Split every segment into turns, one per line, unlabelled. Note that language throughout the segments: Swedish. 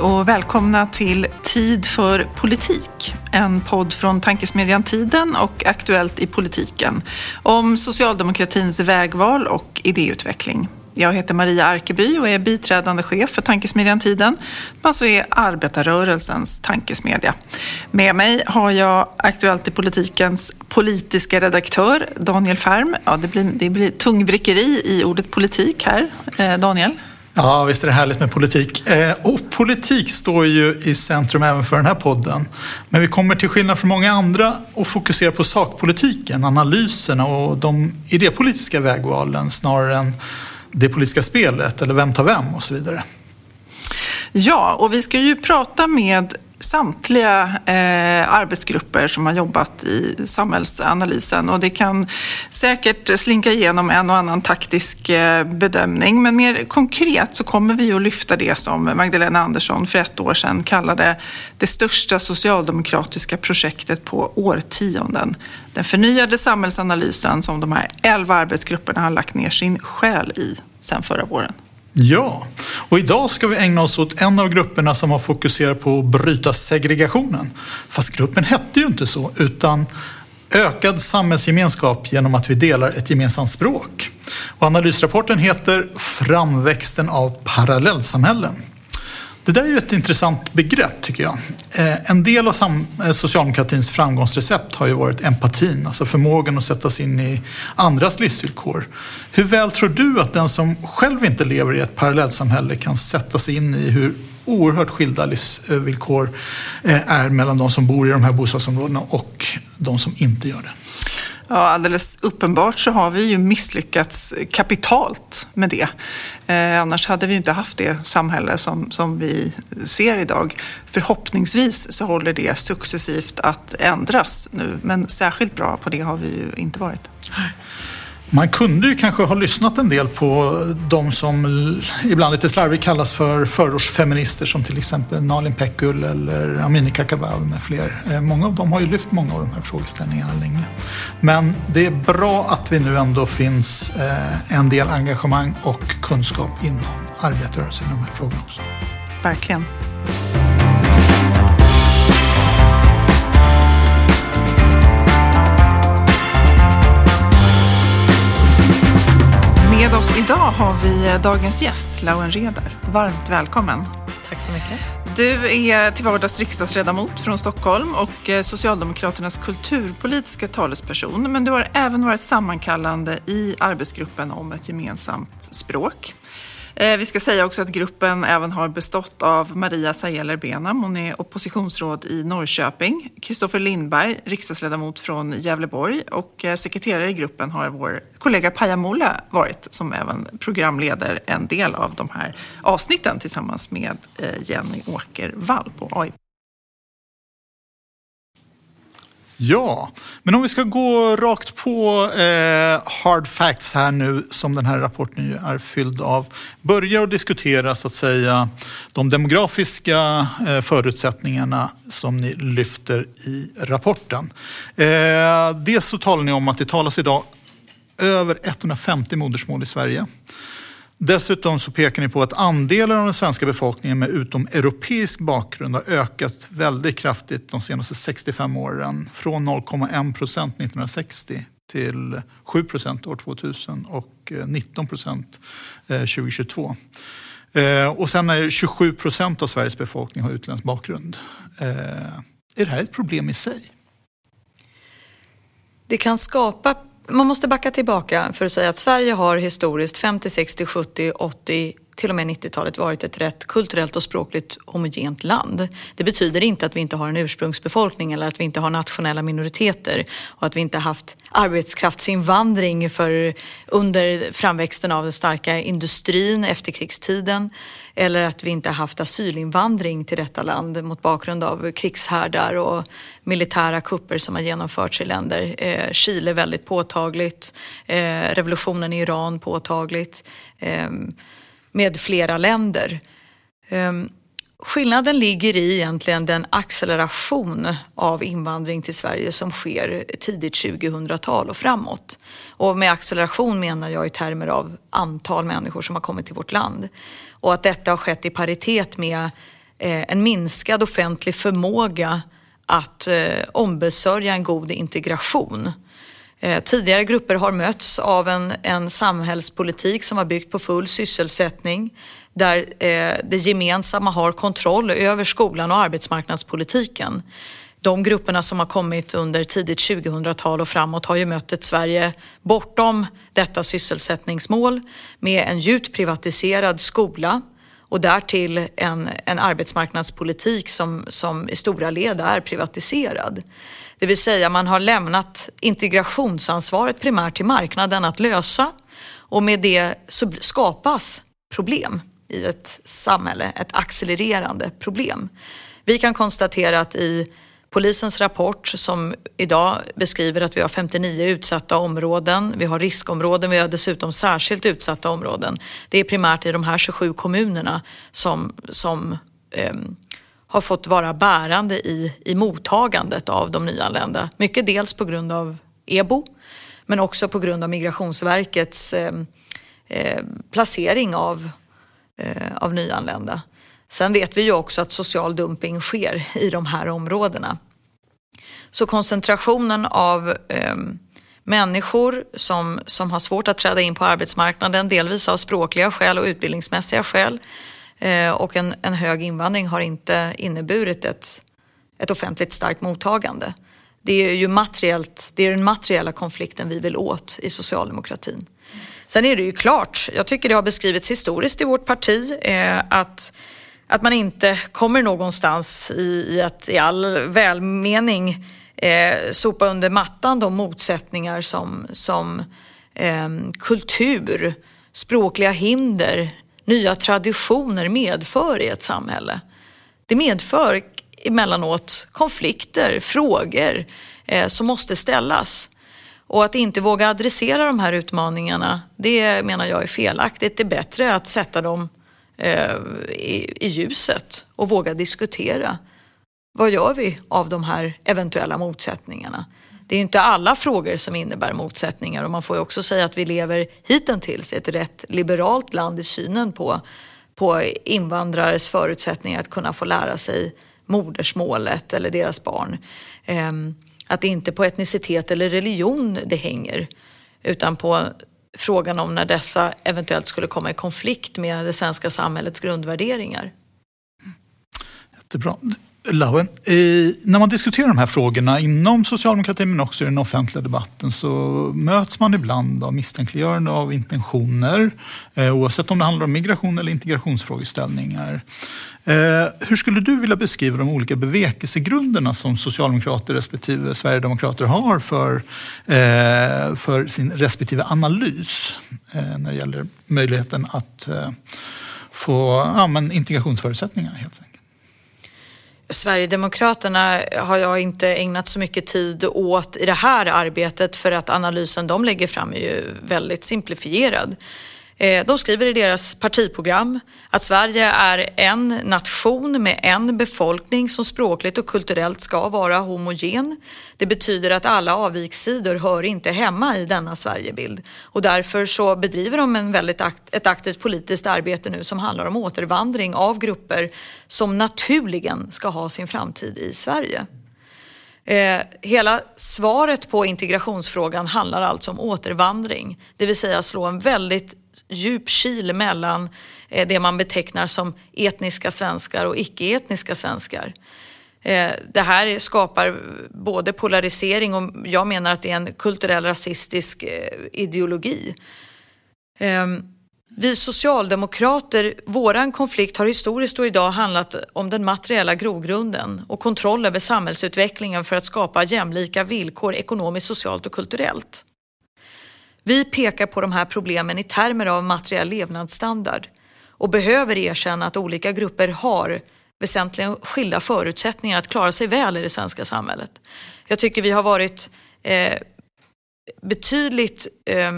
Hej och välkomna till Tid för politik. En podd från tankesmedjan Tiden och Aktuellt i politiken om socialdemokratins vägval och idéutveckling. Jag heter Maria Arkeby och är biträdande chef för tankesmedjan Tiden, som alltså är arbetarrörelsens tankesmedja. Med mig har jag Aktuellt i politikens politiska redaktör Daniel Färm. Ja, det, blir, det blir tungvrickeri i ordet politik här. Eh, Daniel?
Ja, visst är det härligt med politik. Eh, och politik står ju i centrum även för den här podden. Men vi kommer till skillnad från många andra att fokusera på sakpolitiken, analyserna och de idépolitiska vägvalen snarare än det politiska spelet eller vem tar vem och så vidare.
Ja, och vi ska ju prata med samtliga eh, arbetsgrupper som har jobbat i samhällsanalysen och det kan säkert slinka igenom en och annan taktisk eh, bedömning men mer konkret så kommer vi att lyfta det som Magdalena Andersson för ett år sedan kallade det största socialdemokratiska projektet på årtionden. Den förnyade samhällsanalysen som de här elva arbetsgrupperna har lagt ner sin själ i sedan förra våren.
Ja, och idag ska vi ägna oss åt en av grupperna som har fokuserat på att bryta segregationen. Fast gruppen hette ju inte så, utan ökad samhällsgemenskap genom att vi delar ett gemensamt språk. Och analysrapporten heter Framväxten av parallellsamhällen. Det där är ju ett intressant begrepp tycker jag. Eh, en del av eh, socialdemokratins framgångsrecept har ju varit empatin, alltså förmågan att sätta sig in i andras livsvillkor. Hur väl tror du att den som själv inte lever i ett parallellsamhälle kan sätta sig in i hur oerhört skilda livsvillkor eh, är mellan de som bor i de här bostadsområdena och de som inte gör det?
Ja, alldeles uppenbart så har vi ju misslyckats kapitalt med det. Eh, annars hade vi inte haft det samhälle som, som vi ser idag. Förhoppningsvis så håller det successivt att ändras nu, men särskilt bra på det har vi ju inte varit.
Man kunde ju kanske ha lyssnat en del på de som ibland lite slarvigt kallas för förortsfeminister som till exempel Nalin Pekgul eller Amineh Kakabaveh med fler. Eh, många av dem har ju lyft många av de här frågeställningarna länge. Men det är bra att vi nu ändå finns eh, en del engagemang och kunskap inom arbetarrörelsen i de här frågorna också.
Verkligen. Med oss idag har vi dagens gäst, Lauen Redar. Varmt välkommen.
Tack så mycket.
Du är till vardags riksdagsledamot från Stockholm och eh, Socialdemokraternas kulturpolitiska talesperson. Men du har även varit sammankallande i arbetsgruppen om ett gemensamt språk. Eh, vi ska säga också att gruppen även har bestått av Maria Sajeler Benam, hon är oppositionsråd i Norrköping, Kristoffer Lindberg, riksdagsledamot från Gävleborg. Och eh, sekreterare i gruppen har vår kollega Paja Mola varit som även programleder en del av de här avsnitten tillsammans med eh, Jenny Åkervall på AIP.
Ja, men om vi ska gå rakt på eh, hard facts här nu som den här rapporten ju är fylld av. Börjar att diskutera så att säga de demografiska eh, förutsättningarna som ni lyfter i rapporten. Eh, dels så talar ni om att det talas idag över 150 modersmål i Sverige. Dessutom så pekar ni på att andelen av den svenska befolkningen med utomeuropeisk bakgrund har ökat väldigt kraftigt de senaste 65 åren. Från 0,1 procent 1960 till 7 procent år 2000 och eh, 19 procent eh, 2022. Eh, och sen är 27 procent av Sveriges befolkning har utländsk bakgrund. Är det här ett problem i sig?
Det kan skapa man måste backa tillbaka för att säga att Sverige har historiskt 50, 60, 70, 80 till och med 90-talet varit ett rätt kulturellt och språkligt homogent land. Det betyder inte att vi inte har en ursprungsbefolkning eller att vi inte har nationella minoriteter och att vi inte haft arbetskraftsinvandring för under framväxten av den starka industrin efterkrigstiden eller att vi inte haft asylinvandring till detta land mot bakgrund av krigshärdar och militära kupper som har genomförts i länder. Eh, Chile väldigt påtagligt, eh, revolutionen i Iran påtagligt. Eh, med flera länder. Ehm, skillnaden ligger i egentligen den acceleration av invandring till Sverige som sker tidigt 2000-tal och framåt. Och med acceleration menar jag i termer av antal människor som har kommit till vårt land. Och att detta har skett i paritet med eh, en minskad offentlig förmåga att eh, ombesörja en god integration. Eh, tidigare grupper har mötts av en, en samhällspolitik som har byggt på full sysselsättning där eh, det gemensamma har kontroll över skolan och arbetsmarknadspolitiken. De grupperna som har kommit under tidigt 2000-tal och framåt har ju mött ett Sverige bortom detta sysselsättningsmål med en djupt privatiserad skola och därtill en, en arbetsmarknadspolitik som, som i stora led är privatiserad. Det vill säga man har lämnat integrationsansvaret primärt till marknaden att lösa och med det så skapas problem i ett samhälle, ett accelererande problem. Vi kan konstatera att i polisens rapport som idag beskriver att vi har 59 utsatta områden, vi har riskområden, vi har dessutom särskilt utsatta områden. Det är primärt i de här 27 kommunerna som, som eh, har fått vara bärande i, i mottagandet av de nyanlända. Mycket dels på grund av EBO men också på grund av Migrationsverkets eh, eh, placering av eh, av nyanlända. Sen vet vi ju också att social dumping sker i de här områdena. Så koncentrationen av eh, människor som, som har svårt att träda in på arbetsmarknaden, delvis av språkliga skäl och utbildningsmässiga skäl eh, Eh, och en, en hög invandring har inte inneburit ett, ett offentligt starkt mottagande. Det är ju materiellt, det är den materiella konflikten vi vill åt i socialdemokratin. Sen är det ju klart, jag tycker det har beskrivits historiskt i vårt parti eh, att att man inte kommer någonstans i, i att i all välmening eh, sopa under mattan de motsättningar som, som eh, kultur, språkliga hinder, nya traditioner medför i ett samhälle. Det medför emellanåt konflikter, frågor eh, som måste ställas. Och att inte våga adressera de här utmaningarna, det menar jag är felaktigt. Det är bättre att sätta dem eh, i, i ljuset och våga diskutera. Vad gör vi av de här eventuella motsättningarna? Det är inte alla frågor som innebär motsättningar och man får ju också säga att vi lever hittills i ett rätt liberalt land i synen på, på invandrares förutsättningar att kunna få lära sig modersmålet eller deras barn. Ehm, att det inte är på etnicitet eller religion det hänger utan på frågan om när dessa eventuellt skulle komma i konflikt med det svenska samhällets grundvärderingar.
Jättebra. Lauen, eh, när man diskuterar de här frågorna inom socialdemokratin men också i den offentliga debatten så möts man ibland av misstänkliggörande av intentioner eh, oavsett om det handlar om migration eller integrationsfrågeställningar. Eh, hur skulle du vilja beskriva de olika bevekelsegrunderna som socialdemokrater respektive sverigedemokrater har för, eh, för sin respektive analys eh, när det gäller möjligheten att eh, få ja, men integrationsförutsättningar helt enkelt?
Sverigedemokraterna har jag inte ägnat så mycket tid åt i det här arbetet för att analysen de lägger fram är ju väldigt simplifierad. Eh, de skriver i deras partiprogram att Sverige är en nation med en befolkning som språkligt och kulturellt ska vara homogen. Det betyder att alla avvikssidor hör inte hemma i denna Sverigebild och därför så bedriver de en väldigt akt, ett aktivt politiskt arbete nu som handlar om återvandring av grupper som naturligen ska ha sin framtid i Sverige. Eh, hela svaret på integrationsfrågan handlar alltså om återvandring, det vill säga slå en väldigt djup kil mellan eh, det man betecknar som etniska svenskar och icke-etniska svenskar. Eh, det här skapar både polarisering och jag menar att det är en kulturell rasistisk eh, ideologi. Ehm, vi socialdemokrater, våran konflikt har historiskt och idag handlat om den materiella grogrunden och kontroll över samhällsutvecklingen för att skapa jämlika villkor ekonomiskt, socialt och kulturellt. Vi pekar på de här problemen i termer av materiell levnadsstandard och behöver erkänna att olika grupper har väsentligen skilda förutsättningar att klara sig väl i det svenska samhället. Jag tycker vi har varit eh, betydligt eh,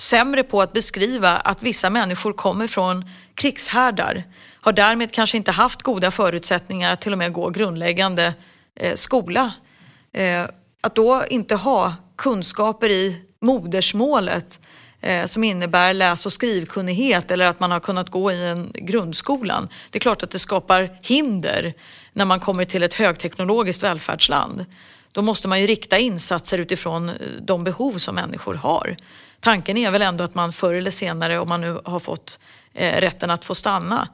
sämre på att beskriva att vissa människor kommer från krigshärdar, har därmed kanske inte haft goda förutsättningar att till och med gå grundläggande eh, skola. Eh, att då inte ha kunskaper i modersmålet eh, som innebär läs och skrivkunnighet eller att man har kunnat gå i en grundskolan. Det är klart att det skapar hinder när man kommer till ett högteknologiskt välfärdsland. Då måste man ju rikta insatser utifrån eh, de behov som människor har. Tanken är väl ändå att man förr eller senare, om man nu har fått eh, rätten att få stanna,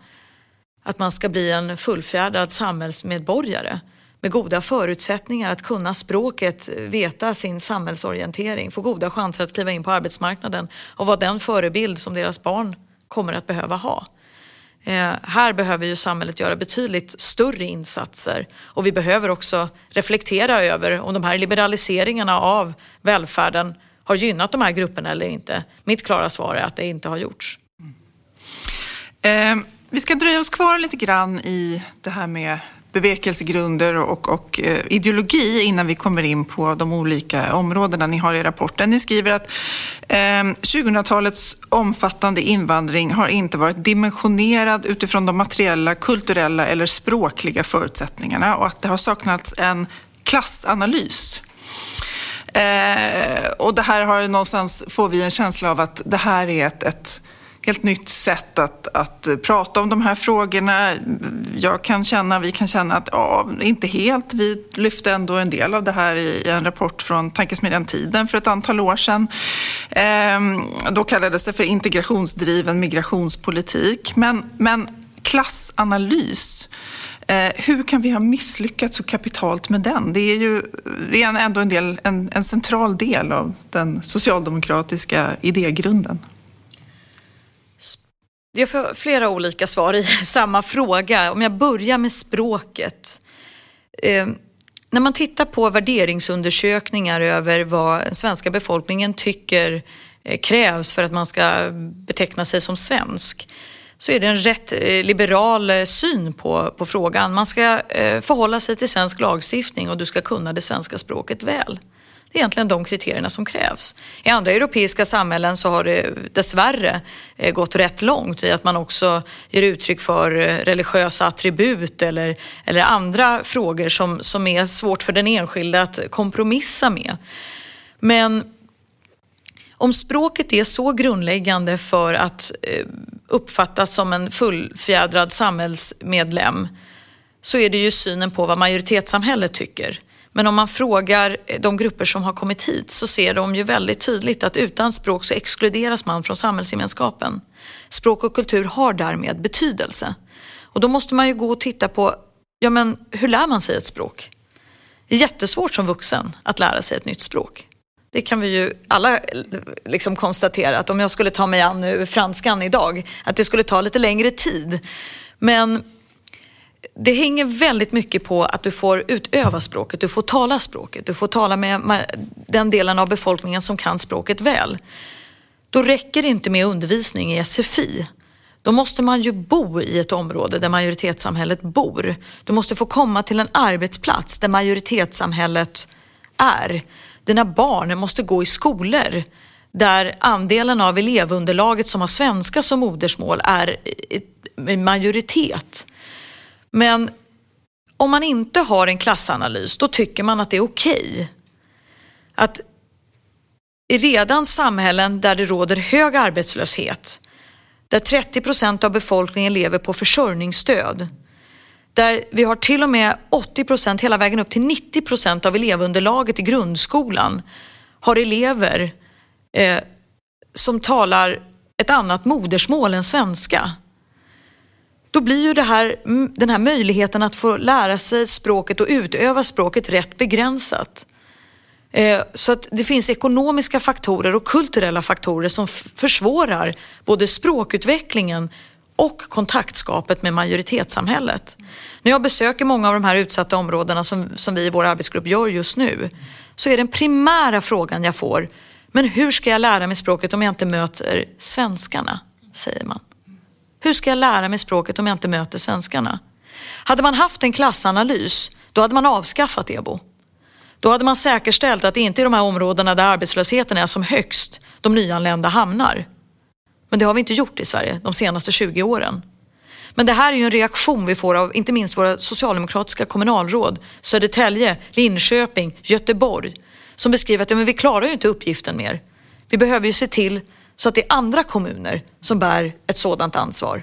att man ska bli en fullfjädrad samhällsmedborgare med goda förutsättningar att kunna språket, veta sin samhällsorientering, få goda chanser att kliva in på arbetsmarknaden och vara den förebild som deras barn kommer att behöva ha. Eh, här behöver ju samhället göra betydligt större insatser och vi behöver också reflektera över om de här liberaliseringarna av välfärden har gynnat de här grupperna eller inte. Mitt klara svar är att det inte har gjorts.
Mm. Eh, vi ska dröja oss kvar lite grann i det här med bevekelsegrunder och, och eh, ideologi innan vi kommer in på de olika områdena ni har i rapporten. Ni skriver att eh, 2000-talets omfattande invandring har inte varit dimensionerad utifrån de materiella, kulturella eller språkliga förutsättningarna och att det har saknats en klassanalys. Eh, och det här har ju någonstans, får vi en känsla av att det här är ett, ett helt nytt sätt att, att prata om de här frågorna. Jag kan känna, vi kan känna att, ja, inte helt. Vi lyfte ändå en del av det här i en rapport från Tankesmedjan Tiden för ett antal år sedan. Ehm, då kallades det för integrationsdriven migrationspolitik. Men, men klassanalys, eh, hur kan vi ha misslyckats så kapitalt med den? Det är ju det är ändå en, del, en, en central del av den socialdemokratiska idégrunden.
Jag får flera olika svar i samma fråga. Om jag börjar med språket. Eh, när man tittar på värderingsundersökningar över vad den svenska befolkningen tycker eh, krävs för att man ska beteckna sig som svensk så är det en rätt eh, liberal eh, syn på, på frågan. Man ska eh, förhålla sig till svensk lagstiftning och du ska kunna det svenska språket väl. Det är egentligen de kriterierna som krävs. I andra europeiska samhällen så har det dessvärre eh, gått rätt långt i att man också ger uttryck för eh, religiösa attribut eller, eller andra frågor som, som är svårt för den enskilde att kompromissa med. Men om språket är så grundläggande för att eh, uppfattas som en fullfjädrad samhällsmedlem så är det ju synen på vad majoritetssamhället tycker. Men om man frågar de grupper som har kommit hit så ser de ju väldigt tydligt att utan språk så exkluderas man från samhällsgemenskapen. Språk och kultur har därmed betydelse. Och då måste man ju gå och titta på, ja men hur lär man sig ett språk? Det är jättesvårt som vuxen att lära sig ett nytt språk. Det kan vi ju alla liksom konstatera att om jag skulle ta mig an nu franskan idag, att det skulle ta lite längre tid. Men det hänger väldigt mycket på att du får utöva språket, du får tala språket, du får tala med den delen av befolkningen som kan språket väl. Då räcker det inte med undervisning i SFI. Då måste man ju bo i ett område där majoritetssamhället bor. Du måste få komma till en arbetsplats där majoritetssamhället är. Dina barn måste gå i skolor där andelen av elevunderlaget som har svenska som modersmål är i majoritet. Men om man inte har en klassanalys då tycker man att det är okej. Okay. Att i redan samhällen där det råder hög arbetslöshet, där 30 procent av befolkningen lever på försörjningsstöd, där vi har till och med 80 procent, hela vägen upp till 90 procent av elevunderlaget i grundskolan har elever eh, som talar ett annat modersmål än svenska då blir ju det här, den här möjligheten att få lära sig språket och utöva språket rätt begränsat. Eh, så att det finns ekonomiska faktorer och kulturella faktorer som försvårar både språkutvecklingen och kontaktskapet med majoritetssamhället. När jag besöker många av de här utsatta områdena som, som vi i vår arbetsgrupp gör just nu så är den primära frågan jag får, men hur ska jag lära mig språket om jag inte möter svenskarna? Säger man. Hur ska jag lära mig språket om jag inte möter svenskarna? Hade man haft en klassanalys, då hade man avskaffat EBO. Då hade man säkerställt att det inte är de här områdena där arbetslösheten är som högst de nyanlända hamnar. Men det har vi inte gjort i Sverige de senaste 20 åren. Men det här är ju en reaktion vi får av inte minst våra socialdemokratiska kommunalråd, Södertälje, Linköping, Göteborg, som beskriver att ja, men vi klarar ju inte uppgiften mer. Vi behöver ju se till så att det är andra kommuner som bär ett sådant ansvar?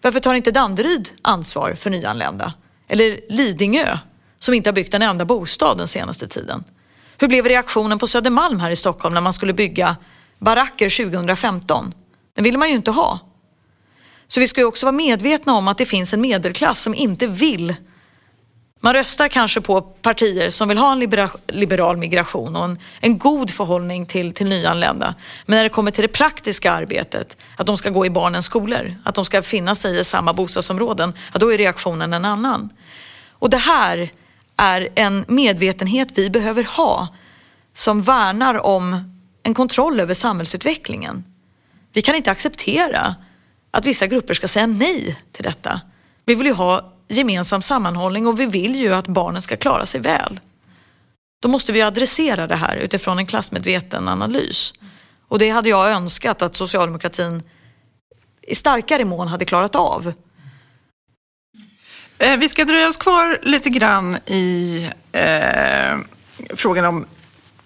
Varför tar inte Danderyd ansvar för nyanlända? Eller Lidingö som inte har byggt en enda bostad den senaste tiden? Hur blev reaktionen på Södermalm här i Stockholm när man skulle bygga baracker 2015? Den ville man ju inte ha. Så vi ska ju också vara medvetna om att det finns en medelklass som inte vill man röstar kanske på partier som vill ha en libera, liberal migration och en, en god förhållning till, till nyanlända. Men när det kommer till det praktiska arbetet, att de ska gå i barnens skolor, att de ska finna sig i samma bostadsområden, ja, då är reaktionen en annan. Och det här är en medvetenhet vi behöver ha som värnar om en kontroll över samhällsutvecklingen. Vi kan inte acceptera att vissa grupper ska säga nej till detta. Vi vill ju ha gemensam sammanhållning och vi vill ju att barnen ska klara sig väl. Då måste vi adressera det här utifrån en klassmedveten analys. Och det hade jag önskat att socialdemokratin i starkare mån hade klarat av.
Eh, vi ska dröja oss kvar lite grann i eh, frågan om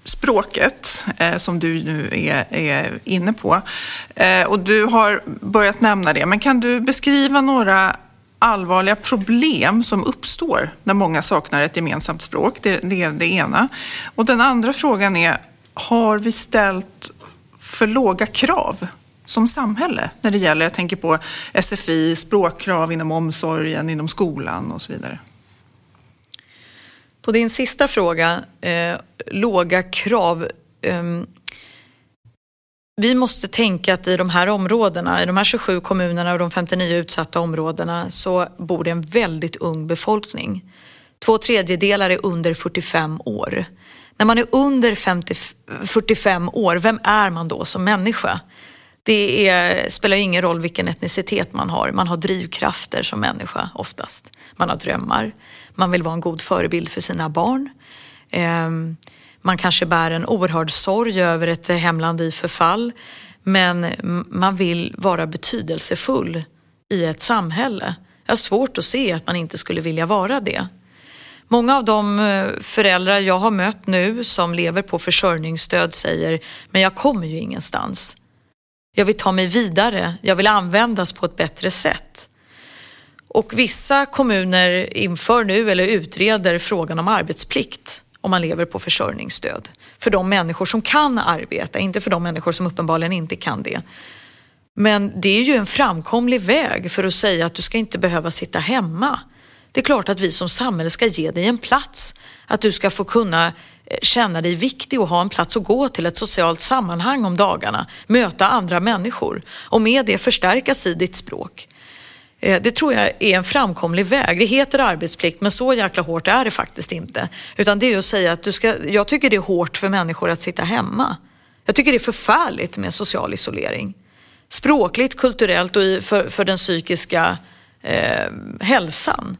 språket eh, som du nu är, är inne på. Eh, och du har börjat nämna det, men kan du beskriva några allvarliga problem som uppstår när många saknar ett gemensamt språk. Det, det är det ena. Och den andra frågan är, har vi ställt för låga krav som samhälle när det gäller, jag tänker på SFI, språkkrav inom omsorgen, inom skolan och så vidare?
På din sista fråga, eh, låga krav. Eh, vi måste tänka att i de här områdena, i de här 27 kommunerna och de 59 utsatta områdena så bor det en väldigt ung befolkning. Två tredjedelar är under 45 år. När man är under 50, 45 år, vem är man då som människa? Det är, spelar ingen roll vilken etnicitet man har. Man har drivkrafter som människa oftast. Man har drömmar. Man vill vara en god förebild för sina barn. Um, man kanske bär en oerhörd sorg över ett hemland i förfall. Men man vill vara betydelsefull i ett samhälle. Jag har svårt att se att man inte skulle vilja vara det. Många av de eh, föräldrar jag har mött nu som lever på försörjningsstöd säger, men jag kommer ju ingenstans. Jag vill ta mig vidare, jag vill användas på ett bättre sätt. Och vissa kommuner inför nu eller utreder frågan om arbetsplikt om man lever på försörjningsstöd. För de människor som kan arbeta, inte för de människor som uppenbarligen inte kan det. Men det är ju en framkomlig väg för att säga att du ska inte behöva sitta hemma. Det är klart att vi som samhälle ska ge dig en plats. Att du ska få kunna eh, känna dig viktig och ha en plats att gå till, ett socialt sammanhang om dagarna, möta andra människor och med det förstärkas i ditt språk. Eh, det tror jag är en framkomlig väg. Det heter arbetsplikt men så jäkla hårt är det faktiskt inte. Utan det är att säga att du ska, jag tycker det är hårt för människor att sitta hemma. Jag tycker det är förfärligt med social isolering. Språkligt, kulturellt och för, för den psykiska eh, hälsan.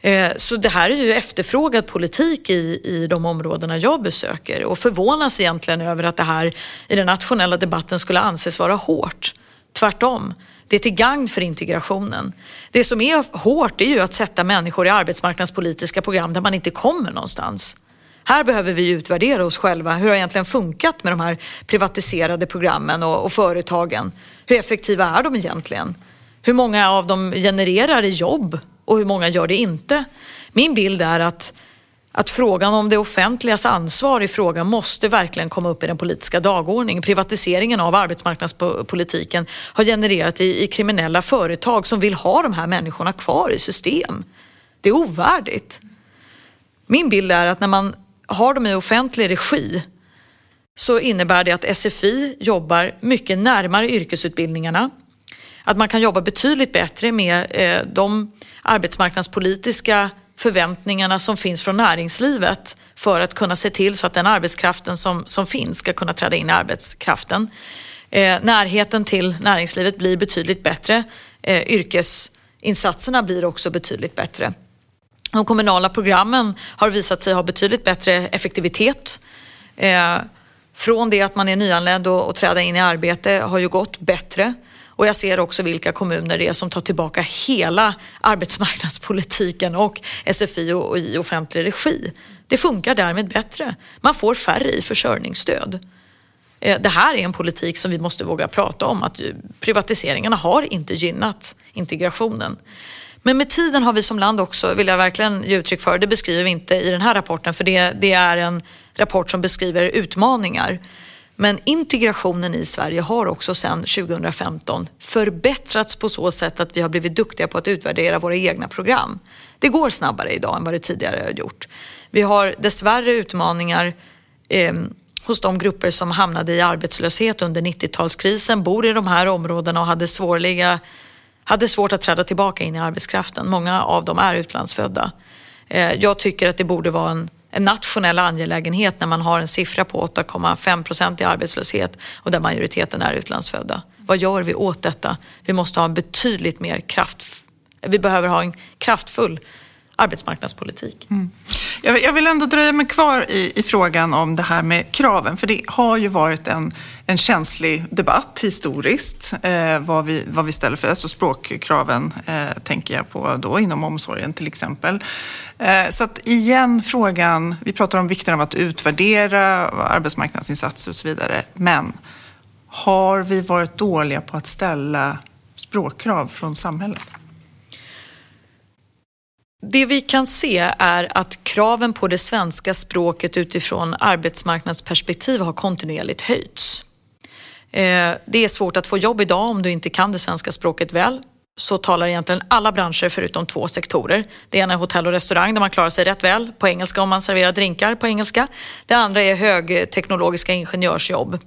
Eh, så det här är ju efterfrågad politik i, i de områdena jag besöker och förvånas egentligen över att det här i den nationella debatten skulle anses vara hårt. Tvärtom. Det är till gagn för integrationen. Det som är hårt är ju att sätta människor i arbetsmarknadspolitiska program där man inte kommer någonstans. Här behöver vi utvärdera oss själva. Hur har det egentligen funkat med de här privatiserade programmen och, och företagen? Hur effektiva är de egentligen? Hur många av dem genererar jobb och hur många gör det inte? Min bild är att att frågan om det offentligas ansvar i frågan måste verkligen komma upp i den politiska dagordningen. Privatiseringen av arbetsmarknadspolitiken har genererat i, i kriminella företag som vill ha de här människorna kvar i system. Det är ovärdigt. Min bild är att när man har dem i offentlig regi så innebär det att SFI jobbar mycket närmare yrkesutbildningarna. Att man kan jobba betydligt bättre med eh, de arbetsmarknadspolitiska förväntningarna som finns från näringslivet för att kunna se till så att den arbetskraften som, som finns ska kunna träda in i arbetskraften. Eh, närheten till näringslivet blir betydligt bättre. Eh, yrkesinsatserna blir också betydligt bättre. De kommunala programmen har visat sig ha betydligt bättre effektivitet. Eh, från det att man är nyanländ och, och träda in i arbete har ju gått bättre. Och jag ser också vilka kommuner det är som tar tillbaka hela arbetsmarknadspolitiken och SFI och i offentlig regi. Det funkar därmed bättre. Man får färre i försörjningsstöd. Eh, det här är en politik som vi måste våga prata om, att privatiseringarna har inte gynnat integrationen. Men med tiden har vi som land också, vill jag verkligen ge uttryck för, det beskriver vi inte i den här rapporten för det, det är en rapport som beskriver utmaningar. Men integrationen i Sverige har också sedan 2015 förbättrats på så sätt att vi har blivit duktiga på att utvärdera våra egna program. Det går snabbare idag än vad det tidigare har gjort. Vi har dessvärre utmaningar eh, hos de grupper som hamnade i arbetslöshet under 90-talskrisen, bor i de här områdena och hade, svårliga, hade svårt att träda tillbaka in i arbetskraften. Många av dem är utlandsfödda. Eh, jag tycker att det borde vara en en nationell angelägenhet när man har en siffra på 8,5 procent i arbetslöshet och där majoriteten är utlandsfödda. Vad gör vi åt detta? Vi måste ha en betydligt mer kraft... Vi behöver ha en kraftfull arbetsmarknadspolitik. Mm.
Jag, vill ändå dröja mig kvar i, i, frågan om det här med kraven, för det har ju varit en, en känslig debatt historiskt, eh, vad, vi, vad vi ställer för, alltså språkkraven eh, tänker jag på då inom omsorgen till exempel. Eh, så att igen frågan, vi pratar om vikten av att utvärdera arbetsmarknadsinsatser och så vidare, men har vi varit dåliga på att ställa språkkrav från samhället?
Det vi kan se är att kraven på det svenska språket utifrån arbetsmarknadsperspektiv har kontinuerligt höjts. Eh, det är svårt att få jobb idag om du inte kan det svenska språket väl. Så talar egentligen alla branscher förutom två sektorer. Det ena är hotell och restaurang där man klarar sig rätt väl på engelska om man serverar drinkar på engelska. Det andra är högteknologiska ingenjörsjobb.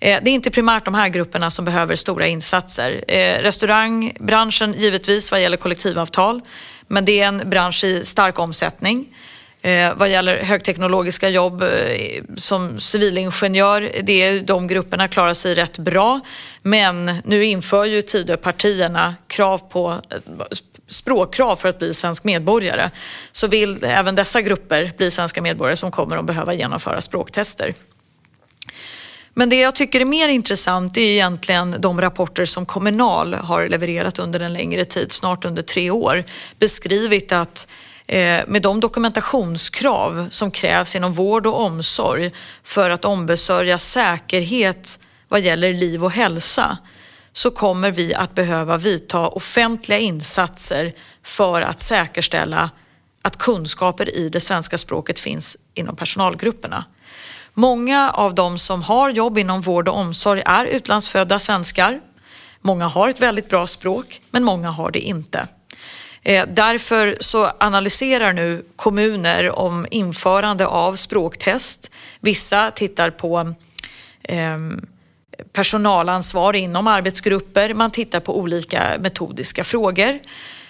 Eh, det är inte primärt de här grupperna som behöver stora insatser. Eh, Restaurangbranschen givetvis vad gäller kollektivavtal men det är en bransch i stark omsättning. Eh, vad gäller högteknologiska jobb eh, som civilingenjör, det är, de grupperna klarar sig rätt bra. Men nu inför ju Tidöpartierna krav på eh, språkkrav för att bli svensk medborgare. Så vill även dessa grupper bli svenska medborgare som kommer att behöva genomföra språktester. Men det jag tycker är mer intressant är egentligen de rapporter som Kommunal har levererat under en längre tid, snart under tre år, beskrivit att eh, med de dokumentationskrav som krävs inom vård och omsorg för att ombesörja säkerhet vad gäller liv och hälsa så kommer vi att behöva vidta offentliga insatser för att säkerställa att kunskaper i det svenska språket finns inom personalgrupperna. Många av de som har jobb inom vård och omsorg är utlandsfödda svenskar. Många har ett väldigt bra språk, men många har det inte. Eh, därför så analyserar nu kommuner om införande av språktest. Vissa tittar på eh, personalansvar inom arbetsgrupper. Man tittar på olika metodiska frågor.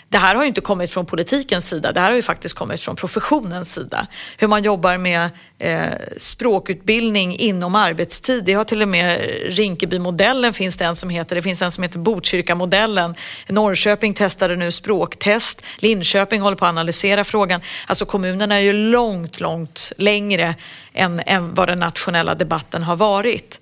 Det här har ju inte kommit från politikens sida, det här har ju faktiskt kommit från professionens sida. Hur man jobbar med eh, språkutbildning inom arbetstid. Det har till och med Rinkebymodellen finns det en som heter, det finns en som heter Botkyrkamodellen. Norrköping testade nu språktest, Linköping håller på att analysera frågan. Alltså kommunerna är ju långt, långt längre än, än vad den nationella debatten har varit.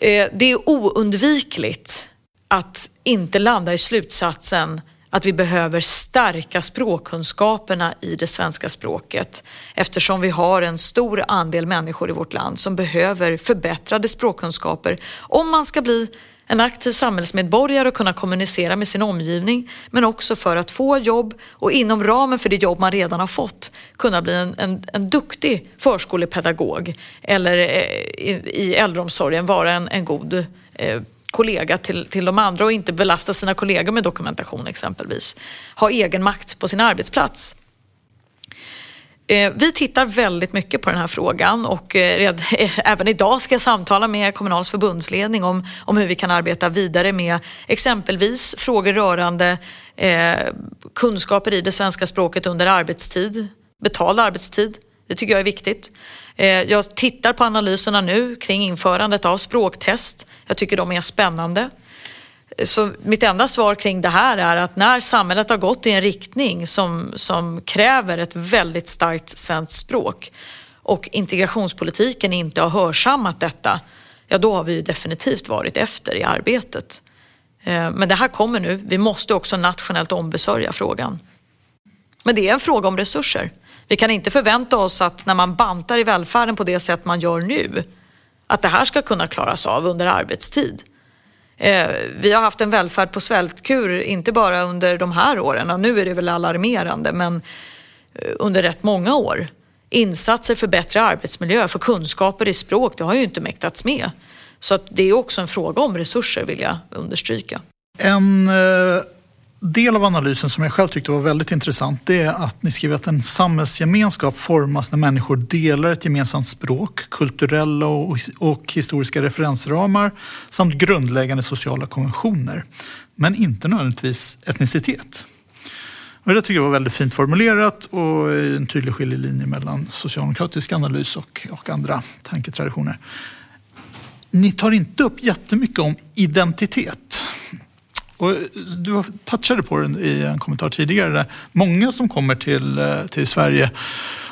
Eh, det är oundvikligt att inte landa i slutsatsen att vi behöver stärka språkkunskaperna i det svenska språket eftersom vi har en stor andel människor i vårt land som behöver förbättrade språkkunskaper om man ska bli en aktiv samhällsmedborgare och kunna kommunicera med sin omgivning men också för att få jobb och inom ramen för det jobb man redan har fått kunna bli en, en, en duktig förskolepedagog eller eh, i, i äldreomsorgen vara en, en god eh, kollega till, till de andra och inte belasta sina kollegor med dokumentation exempelvis. Ha egen makt på sin arbetsplats. Eh, vi tittar väldigt mycket på den här frågan och eh, även idag ska jag samtala med Kommunals förbundsledning om, om hur vi kan arbeta vidare med exempelvis frågor rörande eh, kunskaper i det svenska språket under arbetstid, betald arbetstid. Det tycker jag är viktigt. Eh, jag tittar på analyserna nu kring införandet av språktest. Jag tycker de är spännande. Eh, så mitt enda svar kring det här är att när samhället har gått i en riktning som, som kräver ett väldigt starkt svenskt språk och integrationspolitiken inte har hörsammat detta, ja då har vi definitivt varit efter i arbetet. Eh, men det här kommer nu. Vi måste också nationellt ombesörja frågan. Men det är en fråga om resurser. Vi kan inte förvänta oss att när man bantar i välfärden på det sätt man gör nu, att det här ska kunna klaras av under arbetstid. Eh, vi har haft en välfärd på svältkur, inte bara under de här åren, och nu är det väl alarmerande, men eh, under rätt många år. Insatser för bättre arbetsmiljö, för kunskaper i språk, det har ju inte mäktats med. Så att det är också en fråga om resurser vill jag understryka.
En eh, del av analysen som jag själv tyckte var väldigt intressant det är att ni skriver att en samhällsgemenskap formas när människor delar ett gemensamt språk, kulturella och, historiska referensramar samt grundläggande sociala konventioner. Men inte nödvändigtvis etnicitet. Och det tycker jag var väldigt fint formulerat och en tydlig skiljelinje mellan socialdemokratisk analys och, och andra tanketraditioner. Ni tar inte upp jättemycket om identitet. Och du touchade på det i en kommentar tidigare. Där. Många som kommer till, eh, till Sverige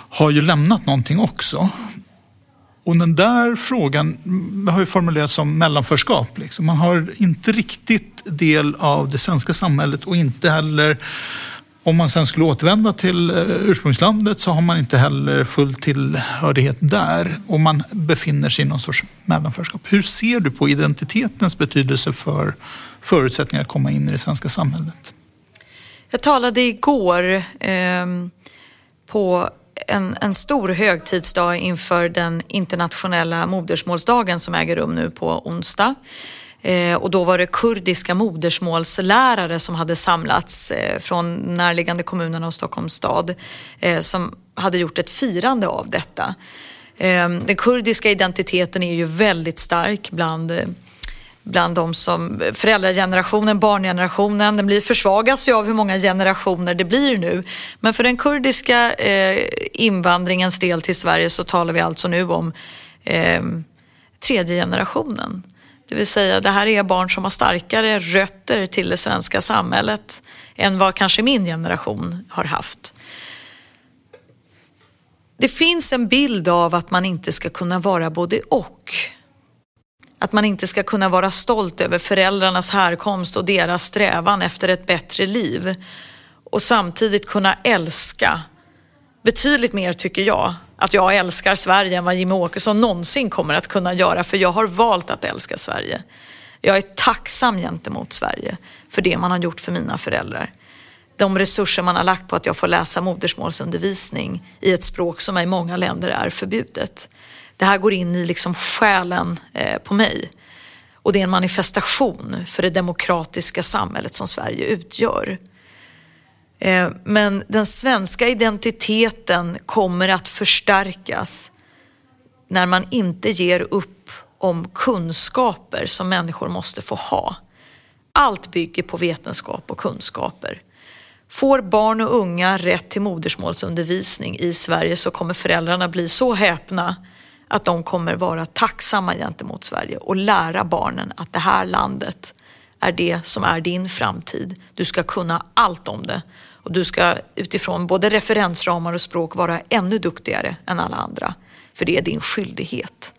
har ju lämnat någonting också. Och den där frågan har ju formulerats som mellanförskap. Liksom. Man har inte riktigt del av det svenska samhället och inte heller om man sen skulle återvända till eh, ursprungslandet så har man inte heller full tillhörighet där och man befinner sig i någon sorts mellanförskap. Hur ser du på identitetens betydelse för förutsättningar att komma in i det svenska samhället?
Jag talade igår eh, på en, en stor högtidsdag inför den internationella modersmålsdagen som äger rum nu på onsdag. Eh, och då var det kurdiska modersmålslärare som hade samlats eh, från närliggande kommunerna och Stockholms stad eh, som hade gjort ett firande av detta. Ehm, den kurdiska identiteten är ju väldigt stark bland eh, bland de som föräldragenerationen, barngenerationen. Den blir försvagas ju av hur många generationer det blir nu. Men för den kurdiska eh, invandringens del till Sverige så talar vi alltså nu om eh, tredje generationen. Det vill säga det här är barn som har starkare rötter till det svenska samhället än vad kanske min generation har haft. Det finns en bild av att man inte ska kunna vara både och. Att man inte ska kunna vara stolt över föräldrarnas härkomst och deras strävan efter ett bättre liv. Och samtidigt kunna älska betydligt mer tycker jag att jag älskar Sverige än vad Jimmie Åkesson någonsin kommer att kunna göra för jag har valt att älska Sverige. Jag är tacksam gentemot Sverige för det man har gjort för mina föräldrar. De resurser man har lagt på att jag får läsa modersmålsundervisning i ett språk som i många länder är förbjudet. Det här går in i liksom själen eh, på mig. Och det är en manifestation för det demokratiska samhället som Sverige utgör. Eh, men den svenska identiteten kommer att förstärkas när man inte ger upp om kunskaper som människor måste få ha. Allt bygger på vetenskap och kunskaper. Får barn och unga rätt till modersmålsundervisning i Sverige så kommer föräldrarna bli så häpna att de kommer vara tacksamma gentemot Sverige och lära barnen att det här landet är det som är din framtid. Du ska kunna allt om det och du ska utifrån både referensramar och språk vara ännu duktigare än alla andra. För det är din skyldighet.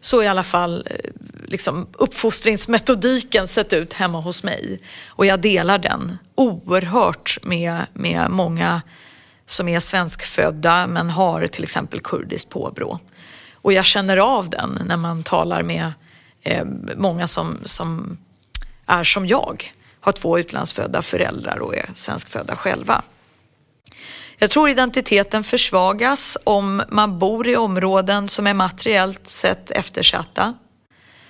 Så i alla fall eh, liksom, uppfostringsmetodiken sett ut hemma hos mig. Och jag delar den oerhört med, med många som är svenskfödda men har till exempel kurdiskt påbrå. Och jag känner av den när man talar med eh, många som, som är som jag har två utlandsfödda föräldrar och är svenskfödda själva. Jag tror identiteten försvagas om man bor i områden som är materiellt sett eftersatta.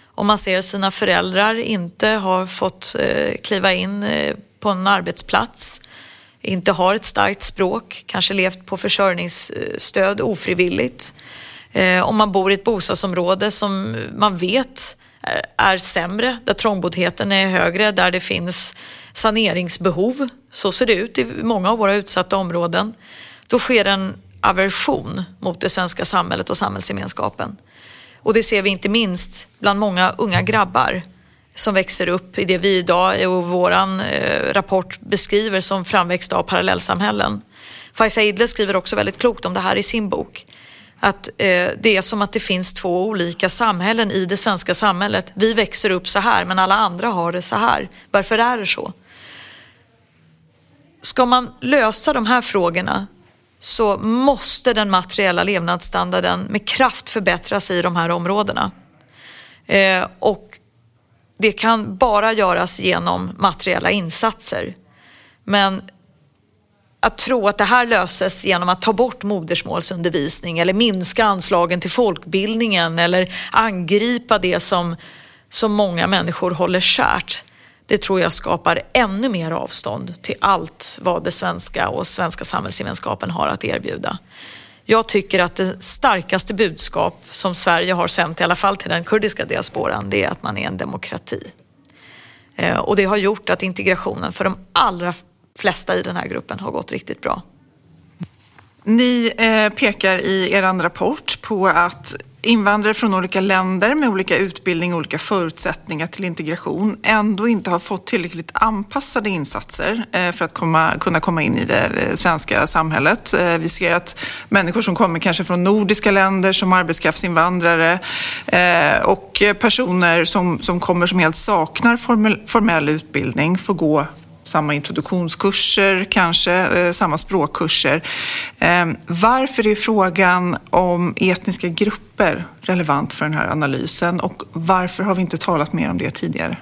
Om man ser sina föräldrar inte har fått eh, kliva in eh, på en arbetsplats, inte har ett starkt språk, kanske levt på försörjningsstöd ofrivilligt. Eh, om man bor i ett bostadsområde som man vet är sämre, där trångboddheten är högre, där det finns saneringsbehov. Så ser det ut i många av våra utsatta områden. Då sker en aversion mot det svenska samhället och samhällsgemenskapen. Och det ser vi inte minst bland många unga grabbar som växer upp i det vi idag i våran eh, rapport beskriver som framväxt av parallellsamhällen. Faiza Idle skriver också väldigt klokt om det här i sin bok att eh, det är som att det finns två olika samhällen i det svenska samhället. Vi växer upp så här men alla andra har det så här. Varför är det så? Ska man lösa de här frågorna så måste den materiella levnadsstandarden med kraft förbättras i de här områdena. Eh, och det kan bara göras genom materiella insatser. Men att tro att det här löses genom att ta bort modersmålsundervisning eller minska anslagen till folkbildningen eller angripa det som, som många människor håller kärt. Det tror jag skapar ännu mer avstånd till allt vad det svenska och svenska samhällsgemenskapen har att erbjuda. Jag tycker att det starkaste budskap som Sverige har sänt, i alla fall till den kurdiska diasporan, det är att man är en demokrati. Eh, och det har gjort att integrationen för de allra flesta i den här gruppen har gått riktigt bra.
Ni eh, pekar i er rapport på att invandrare från olika länder med olika utbildning och olika förutsättningar till integration ändå inte har fått tillräckligt anpassade insatser eh, för att komma, kunna komma in i det eh, svenska samhället. Eh, vi ser att människor som kommer kanske från nordiska länder som arbetskraftsinvandrare och personer som, som kommer som helt saknar formell, formell utbildning får gå samma introduktionskurser, kanske eh, samma språkkurser. Ehm, varför är frågan om etniska grupper relevant för den här analysen och varför har vi inte talat mer om det tidigare?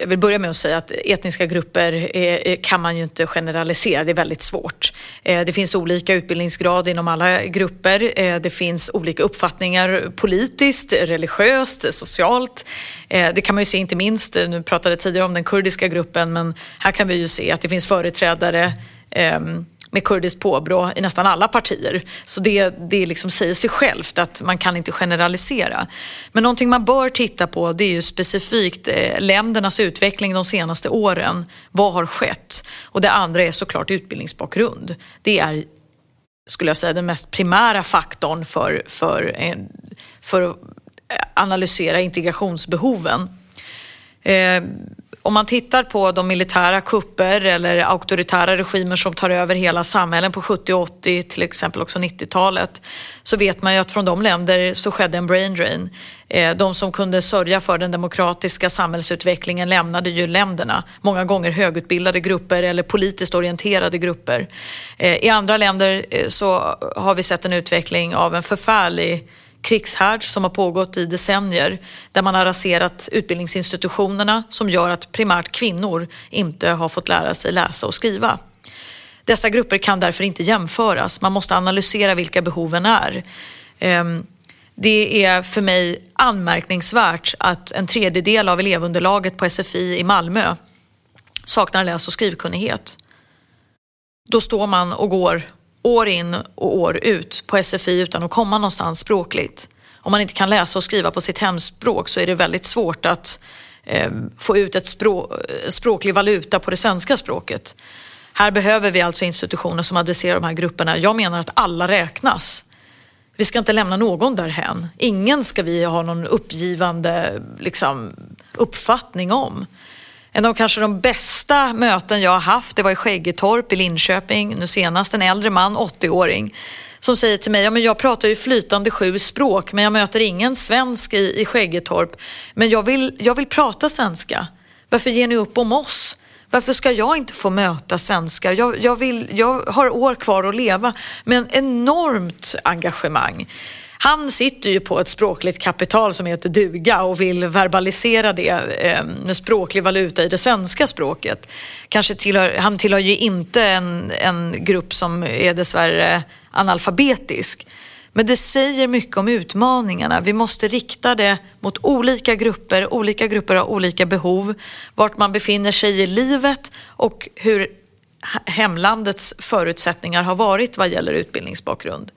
Jag vill börja med att säga att etniska grupper kan man ju inte generalisera, det är väldigt svårt. Eh, det finns olika utbildningsgrad inom alla grupper. Eh, det finns olika uppfattningar politiskt, religiöst, socialt. Eh, det kan man ju se inte minst, nu pratade tidigare om den kurdiska gruppen, men här kan vi ju se att det finns företrädare ehm, med kurdiskt påbrå i nästan alla partier. Så det, det liksom säger sig självt att man kan inte generalisera. Men någonting man bör titta på det är ju specifikt eh, ländernas utveckling de senaste åren. Vad har skett? Och det andra är såklart utbildningsbakgrund. Det är skulle jag säga den mest primära faktorn för, för, för att analysera integrationsbehoven. Eh, om man tittar på de militära kupper eller auktoritära regimer som tar över hela samhällen på 70 och 80, till exempel också 90-talet, så vet man ju att från de länder så skedde en brain drain. Eh, de som kunde sörja för den demokratiska samhällsutvecklingen lämnade ju länderna. Många gånger högutbildade grupper eller politiskt orienterade grupper. Eh, I andra länder eh, så har vi sett en utveckling av en förfärlig krigshärd som har pågått i decennier där man har raserat utbildningsinstitutionerna som gör att primärt kvinnor inte har fått lära sig läsa och skriva. Dessa grupper kan därför inte jämföras. Man måste analysera vilka behoven är. Ehm, det är för mig anmärkningsvärt att en tredjedel av elevunderlaget på SFI i Malmö saknar läs och skrivkunnighet. Då står man och går år in och år ut på SFI utan att komma någonstans språkligt. Om man inte kan läsa och skriva på sitt hemspråk så är det väldigt svårt att eh, få ut ett språk, språklig valuta på det svenska språket. Här behöver vi alltså institutioner som adresserar de här grupperna. Jag menar att alla räknas. Vi ska inte lämna någon därhen. Ingen ska vi ha någon uppgivande liksom, uppfattning om. En av kanske de bästa möten jag har haft, det var i Skäggetorp i Linköping, nu senast en äldre man, 80-åring, som säger till mig, ja men jag pratar ju flytande sju språk men jag möter ingen svensk i, i Skäggetorp. Men jag vill, jag vill prata svenska. Varför ger ni upp om oss? Varför ska jag inte få möta svenskar? Jag, jag, vill, jag har år kvar att leva Men enormt engagemang. Han sitter ju på ett språkligt kapital som heter duga och vill verbalisera det ehm, med språklig valuta i det svenska språket. Kanske tillhör, han tillhör ju inte en, en grupp som är dessvärre analfabetisk. Men det säger mycket om utmaningarna. Vi måste rikta det mot olika grupper. Olika grupper har olika behov. Vart man befinner sig i livet och hur hemlandets förutsättningar har varit vad gäller utbildningsbakgrund.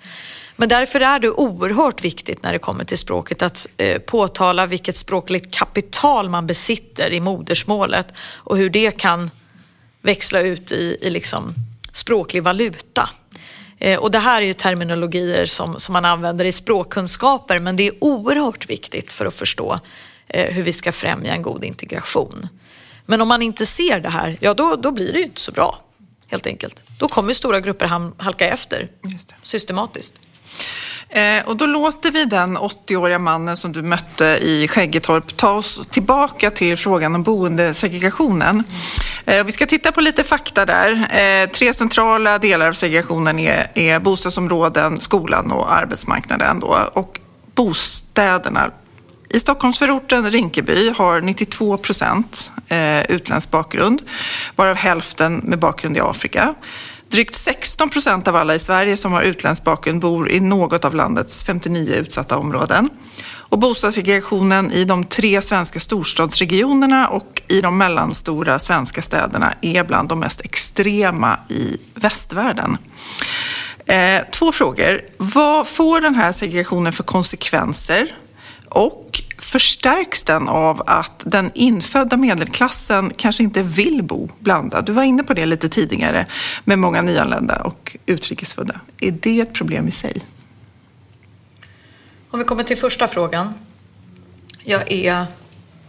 Men därför är det oerhört viktigt när det kommer till språket att eh, påtala vilket språkligt kapital man besitter i modersmålet och hur det kan växla ut i, i liksom språklig valuta. Eh, och det här är ju terminologier som, som man använder i språkkunskaper men det är oerhört viktigt för att förstå eh, hur vi ska främja en god integration. Men om man inte ser det här, ja då, då blir det ju inte så bra. Helt enkelt. Då kommer stora grupper halka efter systematiskt.
Eh, och då låter vi den 80-åriga mannen som du mötte i Skäggetorp ta oss tillbaka till frågan om boendesegregationen. Eh, vi ska titta på lite fakta där. Eh, tre centrala delar av segregationen är, är bostadsområden, skolan och arbetsmarknaden. Då. Och bostäderna I Stockholmsförorten Rinkeby har 92 procent eh, utländsk bakgrund, varav hälften med bakgrund i Afrika. Drygt 16 procent av alla i Sverige som har utländsk bakgrund bor i något av landets 59 utsatta områden. Och bostadssegregationen i de tre svenska storstadsregionerna och i de mellanstora svenska städerna är bland de mest extrema i västvärlden. Eh, två frågor. Vad får den här segregationen för konsekvenser? Och förstärks den av att den infödda medelklassen kanske inte vill bo blandad? Du var inne på det lite tidigare med många nyanlända och utrikesfödda. Är det ett problem i sig?
Om vi kommer till första frågan. Jag är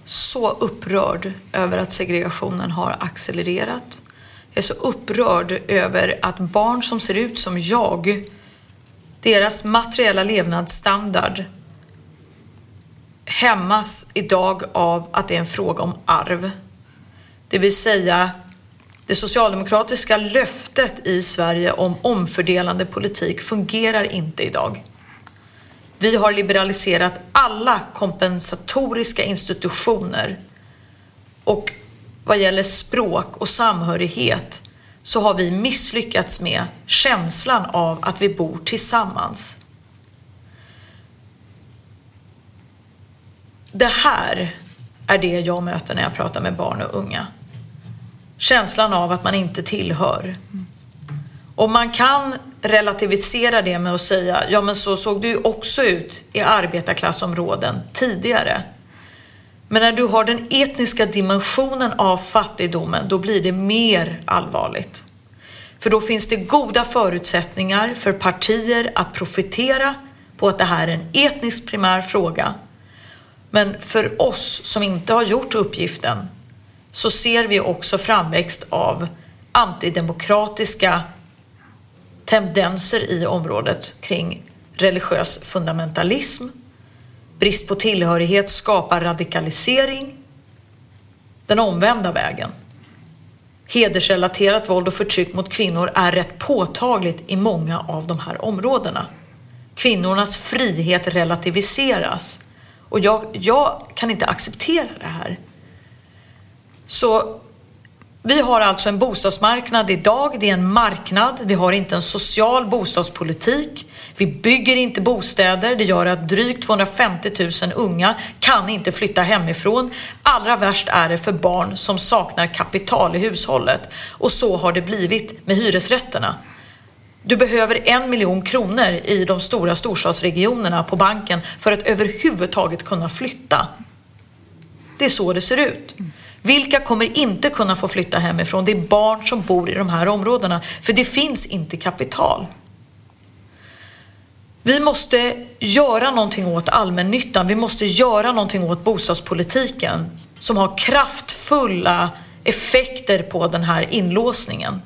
så upprörd över att segregationen har accelererat. Jag är så upprörd över att barn som ser ut som jag, deras materiella levnadsstandard hämmas idag av att det är en fråga om arv. Det vill säga, det socialdemokratiska löftet i Sverige om omfördelande politik fungerar inte idag. Vi har liberaliserat alla kompensatoriska institutioner och vad gäller språk och samhörighet så har vi misslyckats med känslan av att vi bor tillsammans. Det här är det jag möter när jag pratar med barn och unga. Känslan av att man inte tillhör. Och man kan relativisera det med att säga, ja men så såg det ju också ut i arbetarklassområden tidigare. Men när du har den etniska dimensionen av fattigdomen, då blir det mer allvarligt. För då finns det goda förutsättningar för partier att profitera på att det här är en etnisk primär fråga. Men för oss som inte har gjort uppgiften så ser vi också framväxt av antidemokratiska tendenser i området kring religiös fundamentalism. Brist på tillhörighet skapar radikalisering. Den omvända vägen. Hedersrelaterat våld och förtryck mot kvinnor är rätt påtagligt i många av de här områdena. Kvinnornas frihet relativiseras och jag, jag kan inte acceptera det här. Så vi har alltså en bostadsmarknad idag, det är en marknad, vi har inte en social bostadspolitik. Vi bygger inte bostäder, det gör att drygt 250 000 unga kan inte flytta hemifrån. Allra värst är det för barn som saknar kapital i hushållet. Och så har det blivit med hyresrätterna. Du behöver en miljon kronor i de stora storstadsregionerna på banken för att överhuvudtaget kunna flytta. Det är så det ser ut. Vilka kommer inte kunna få flytta hemifrån? Det är barn som bor i de här områdena, för det finns inte kapital. Vi måste göra någonting åt allmännyttan. Vi måste göra någonting åt bostadspolitiken som har kraftfulla effekter på den här inlåsningen.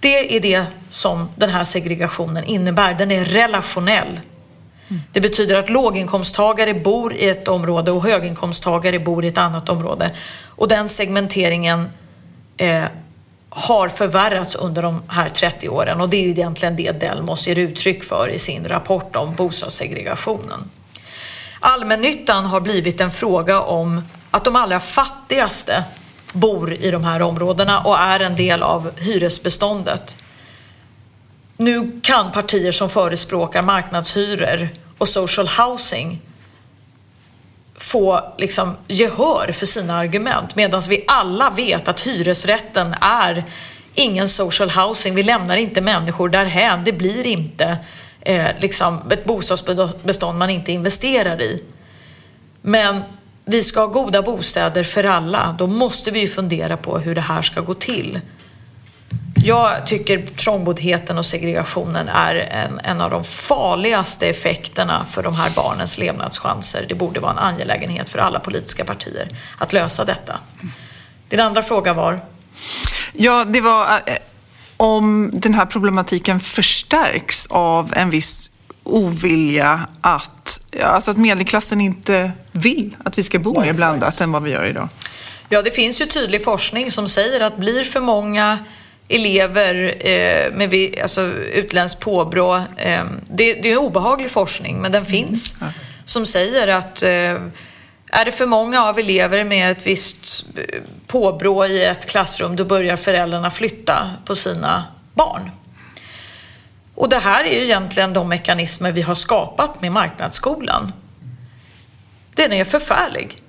Det är det som den här segregationen innebär. Den är relationell. Det betyder att låginkomsttagare bor i ett område och höginkomsttagare bor i ett annat område. Och den segmenteringen eh, har förvärrats under de här 30 åren och det är ju egentligen det Delmos ger uttryck för i sin rapport om bostadssegregationen. Allmännyttan har blivit en fråga om att de allra fattigaste bor i de här områdena och är en del av hyresbeståndet. Nu kan partier som förespråkar marknadshyror och social housing få liksom gehör för sina argument medan vi alla vet att hyresrätten är ingen social housing. Vi lämnar inte människor därhän. Det blir inte eh, liksom ett bostadsbestånd man inte investerar i. Men vi ska ha goda bostäder för alla. Då måste vi ju fundera på hur det här ska gå till. Jag tycker trångboddheten och segregationen är en, en av de farligaste effekterna för de här barnens levnadschanser. Det borde vara en angelägenhet för alla politiska partier att lösa detta. Din andra fråga var?
Ja, det var eh, om den här problematiken förstärks av en viss ovilja att, alltså att medelklassen inte vill att vi ska bo mer blandat än vad vi gör idag.
Ja, det finns ju tydlig forskning som säger att blir för många elever eh, med alltså, utländskt påbrå. Eh, det, det, är en obehaglig forskning, men den mm. finns. som säger att eh, är det för många av elever med ett visst eh, påbrå i ett klassrum då börjar föräldrarna flytta på sina barn. Och det här är ju egentligen de mekanismer vi har skapat med marknadsskolan. Den är förfärlig.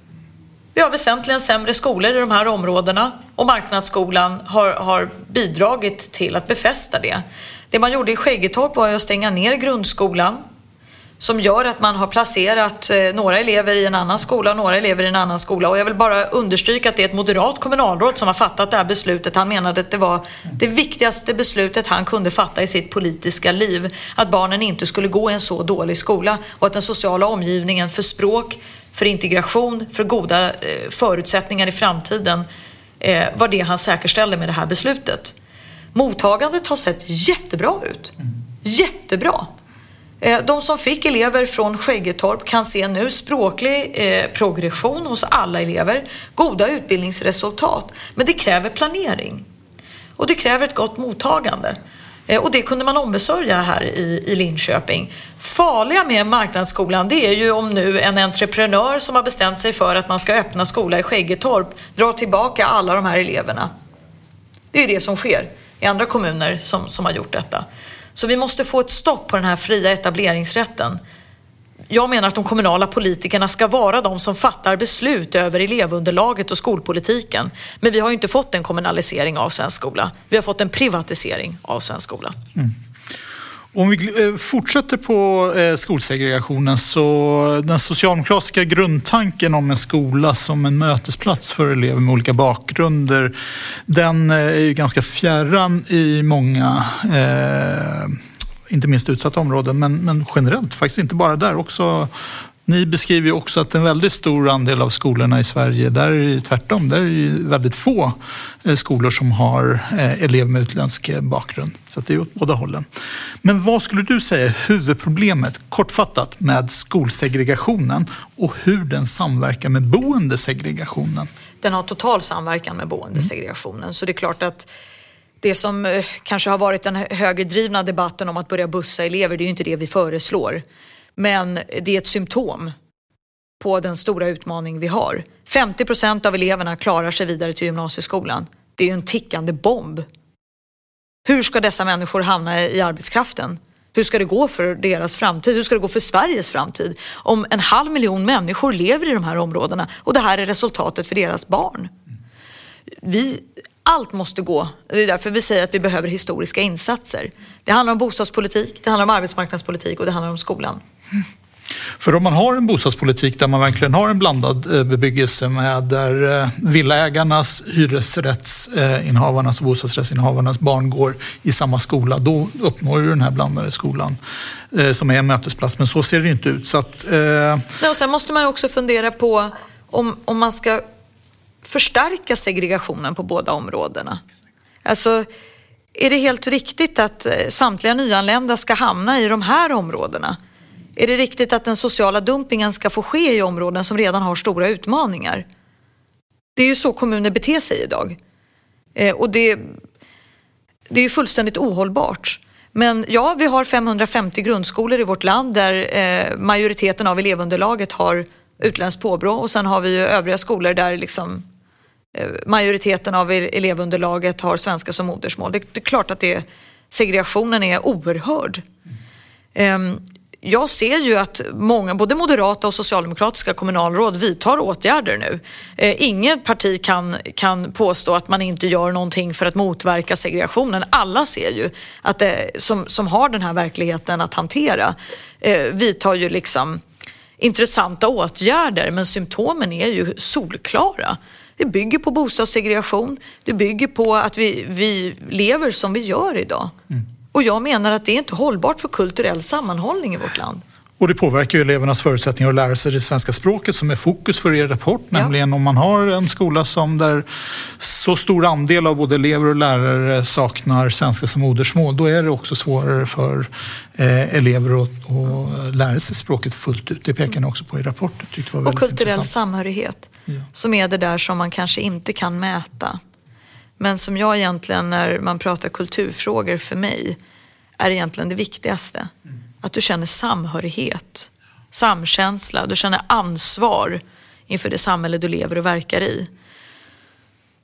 Vi har väsentligen sämre skolor i de här områdena och marknadsskolan har, har bidragit till att befästa det. Det man gjorde i Skäggetorp var att stänga ner grundskolan som gör att man har placerat eh, några elever i en annan skola och några elever i en annan skola. Och jag vill bara understryka att det är ett moderat kommunalråd som har fattat det här beslutet. Han menade att det var det viktigaste beslutet han kunde fatta i sitt politiska liv. Att barnen inte skulle gå i en så dålig skola och att den sociala omgivningen för språk, för integration, för goda eh, förutsättningar i framtiden eh, var det han säkerställde med det här beslutet. Mottagandet har sett jättebra ut. Jättebra. Eh, de som fick elever från Skäggetorp kan se nu språklig eh, progression hos alla elever, goda utbildningsresultat. Men det kräver planering och det kräver ett gott mottagande. Eh, och det kunde man ombesörja här i, i Linköping. Farliga med marknadsskolan det är ju om nu en entreprenör som har bestämt sig för att man ska öppna skola i Skäggetorp drar tillbaka alla de här eleverna. Det är ju det som sker i andra kommuner som, som har gjort detta. Så vi måste få ett stopp på den här fria etableringsrätten. Jag menar att de kommunala politikerna ska vara de som fattar beslut över elevunderlaget och skolpolitiken. Men vi har ju inte fått en kommunalisering av svensk skola. Vi har fått en privatisering av svensk skola. Mm.
Om vi eh, fortsätter på eh, skolsegregationen så den socialdemokratiska grundtanken om en skola som en mötesplats för elever med olika bakgrunder den eh, är ju ganska fjärran i många eh, inte minst utsatta områden, men, men generellt, faktiskt inte bara där, också ni beskriver ju också att en väldigt stor andel av skolorna i Sverige, där är det tvärtom. Där är det väldigt få eh, skolor som har eh, elever med utländsk eh, bakgrund. Så det är åt båda hållen. Men vad skulle du säga är huvudproblemet, kortfattat, med skolsegregationen och hur den samverkar med boendesegregationen?
Den har total samverkan med boendesegregationen. Mm. Så det är klart att det som kanske har varit den högerdrivna debatten om att börja bussa elever, det är ju inte det vi föreslår. Men det är ett symptom på den stora utmaning vi har. 50 procent av eleverna klarar sig vidare till gymnasieskolan. Det är ju en tickande bomb. Hur ska dessa människor hamna i arbetskraften? Hur ska det gå för deras framtid? Hur ska det gå för Sveriges framtid? Om en halv miljon människor lever i de här områdena och det här är resultatet för deras barn. Vi, allt måste gå. Det är därför vi säger att vi behöver historiska insatser. Det handlar om bostadspolitik, det handlar om arbetsmarknadspolitik och det handlar om skolan.
För om man har en bostadspolitik där man verkligen har en blandad eh, bebyggelse med där villaägarnas, hyresrättsinnehavarnas och bostadsrättsinnehavarnas barn går i samma skola, då uppnår du den här blandade skolan eh, som är en mötesplats. Men så ser det inte ut. Så att,
eh... och sen måste man ju också fundera på om, om man ska förstärka segregationen på båda områdena. Alltså, är det helt riktigt att samtliga nyanlända ska hamna i de här områdena? Är det riktigt att den sociala dumpingen ska få ske i områden som redan har stora utmaningar? Det är ju så kommuner beter sig idag. Eh, och det, det är ju fullständigt ohållbart. Men ja, vi har 550 grundskolor i vårt land där eh, majoriteten av elevunderlaget har utländskt påbrå och sen har vi ju övriga skolor där liksom, eh, majoriteten av elevunderlaget har svenska som modersmål. Det, det är klart att det, segregationen är oerhörd. Mm jag ser ju att många, både moderata och socialdemokratiska kommunalråd vidtar åtgärder nu. Eh, inget parti kan, kan påstå att man inte gör någonting för att motverka segregationen. Alla ser ju att det, som, som har den här verkligheten att hantera eh, vidtar ju liksom intressanta åtgärder men symptomen är ju solklara. Det bygger på bostadssegregation, det bygger på att vi, vi lever som vi gör idag. Mm. Och jag menar att det är inte hållbart för kulturell sammanhållning i vårt land.
Och det påverkar ju elevernas förutsättningar att lära sig det svenska språket som är fokus för er rapport. Ja. Nämligen om man har en skola som där så stor andel av både elever och lärare saknar svenska som modersmål, då är det också svårare för eh, elever att, att lära sig språket fullt ut. Det pekar ni också på i rapporten.
och kulturell samhörighet, ja. som är det där som man kanske inte kan mäta. Men som jag egentligen, när man pratar kulturfrågor för mig, är egentligen det viktigaste. Mm. Att du känner samhörighet samkänsla, du känner ansvar inför det samhälle du lever och verkar i.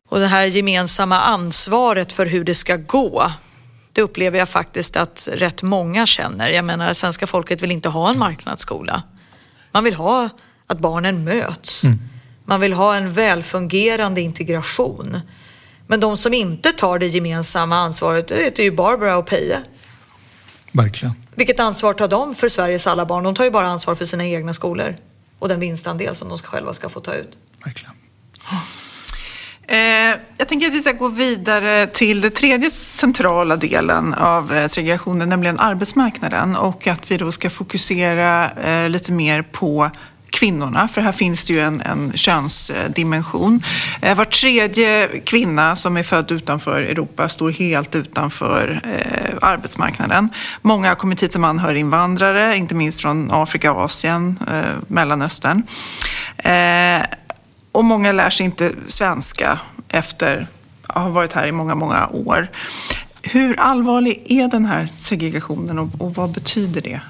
Och det här gemensamma ansvaret för hur det ska gå, det upplever jag faktiskt att rätt många känner. Jag menar, svenska folket vill inte ha en marknadsskola. Man vill ha att barnen möts. Mm. Man vill ha en välfungerande integration. Men de som inte tar det gemensamma ansvaret, det är ju Barbara och Peje.
Verkligen.
Vilket ansvar tar de för Sveriges alla barn? De tar ju bara ansvar för sina egna skolor och den vinstandel som de själva ska få ta ut.
Verkligen.
Eh, jag tänker att vi ska gå vidare till den tredje centrala delen av eh, segregationen, nämligen arbetsmarknaden och att vi då ska fokusera eh, lite mer på kvinnorna, för här finns det ju en, en könsdimension. Eh, var tredje kvinna som är född utanför Europa står helt utanför eh, arbetsmarknaden. Många har kommit hit som anhöriginvandrare, inte minst från Afrika, Asien, eh, Mellanöstern. Eh, och många lär sig inte svenska efter att ha varit här i många, många år. Hur allvarlig är den här segregationen och, och vad betyder det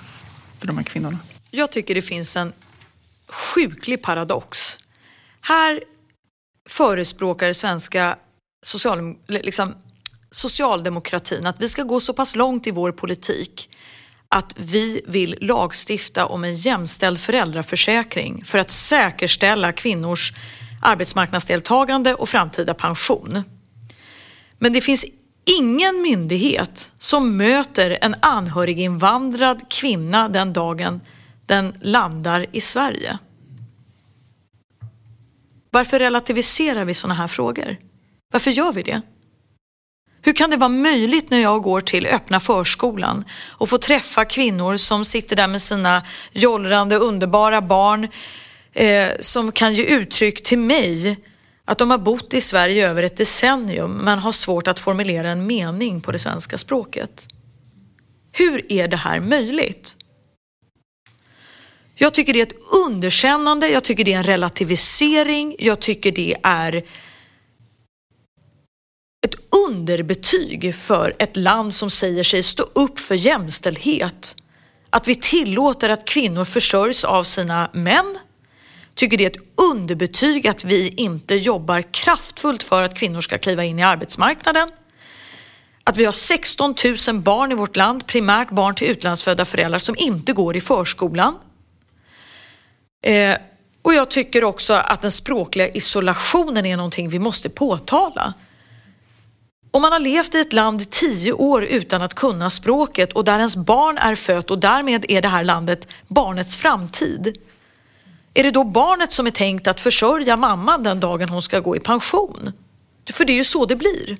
för de här kvinnorna?
Jag tycker det finns en sjuklig paradox. Här förespråkar svenska social, liksom, socialdemokratin att vi ska gå så pass långt i vår politik att vi vill lagstifta om en jämställd föräldraförsäkring för att säkerställa kvinnors arbetsmarknadsdeltagande och framtida pension. Men det finns ingen myndighet som möter en anhöriginvandrad kvinna den dagen den landar i Sverige. Varför relativiserar vi sådana här frågor? Varför gör vi det? Hur kan det vara möjligt när jag går till öppna förskolan och får träffa kvinnor som sitter där med sina jollrande underbara barn eh, som kan ge uttryck till mig att de har bott i Sverige över ett decennium men har svårt att formulera en mening på det svenska språket. Hur är det här möjligt? Jag tycker det är ett underkännande, jag tycker det är en relativisering, jag tycker det är ett underbetyg för ett land som säger sig stå upp för jämställdhet. Att vi tillåter att kvinnor försörjs av sina män. Tycker det är ett underbetyg att vi inte jobbar kraftfullt för att kvinnor ska kliva in i arbetsmarknaden. Att vi har 16 000 barn i vårt land, primärt barn till utlandsfödda föräldrar som inte går i förskolan. Eh, och jag tycker också att den språkliga isolationen är någonting vi måste påtala. Om man har levt i ett land i tio år utan att kunna språket och där ens barn är fött och därmed är det här landet barnets framtid. Är det då barnet som är tänkt att försörja mamman den dagen hon ska gå i pension? För det är ju så det blir.